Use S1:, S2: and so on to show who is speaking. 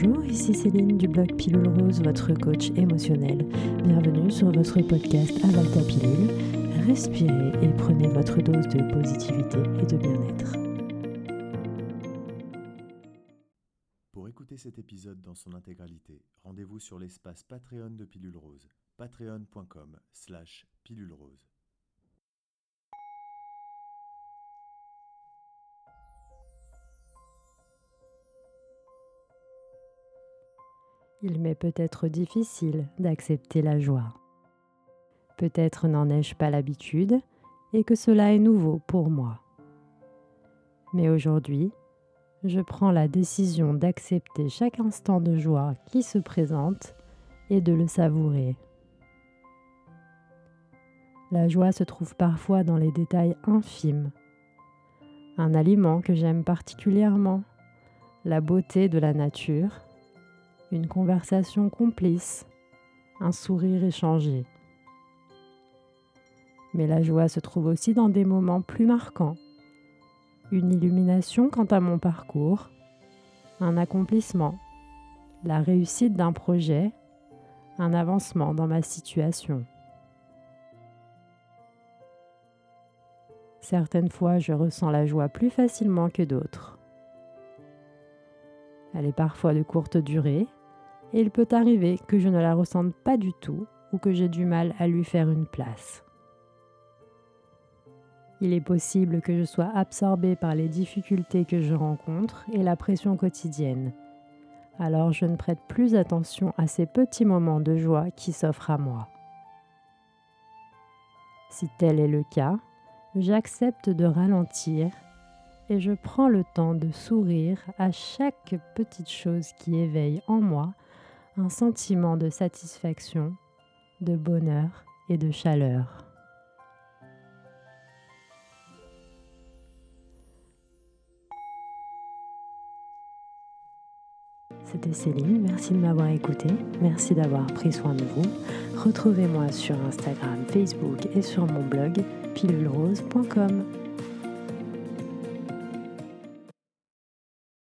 S1: Bonjour, ici Céline du blog Pilule Rose, votre coach émotionnel. Bienvenue sur votre podcast Avalta Pilule. Respirez et prenez votre dose de positivité et de bien-être.
S2: Pour écouter cet épisode dans son intégralité, rendez-vous sur l'espace Patreon de Pilule Rose, patreon.com slash pilule rose.
S1: Il m'est peut-être difficile d'accepter la joie. Peut-être n'en ai-je pas l'habitude et que cela est nouveau pour moi. Mais aujourd'hui, je prends la décision d'accepter chaque instant de joie qui se présente et de le savourer. La joie se trouve parfois dans les détails infimes. Un aliment que j'aime particulièrement, la beauté de la nature, une conversation complice, un sourire échangé. Mais la joie se trouve aussi dans des moments plus marquants. Une illumination quant à mon parcours, un accomplissement, la réussite d'un projet, un avancement dans ma situation. Certaines fois, je ressens la joie plus facilement que d'autres. Elle est parfois de courte durée, et il peut arriver que je ne la ressente pas du tout ou que j'ai du mal à lui faire une place. Il est possible que je sois absorbée par les difficultés que je rencontre et la pression quotidienne. Alors je ne prête plus attention à ces petits moments de joie qui s'offrent à moi. Si tel est le cas, j'accepte de ralentir et je prends le temps de sourire à chaque petite chose qui éveille en moi un sentiment de satisfaction, de bonheur et de chaleur. C'était Céline, merci de m'avoir écouté, merci d'avoir pris soin de vous. Retrouvez-moi sur Instagram, Facebook et sur mon blog pilulerose.com.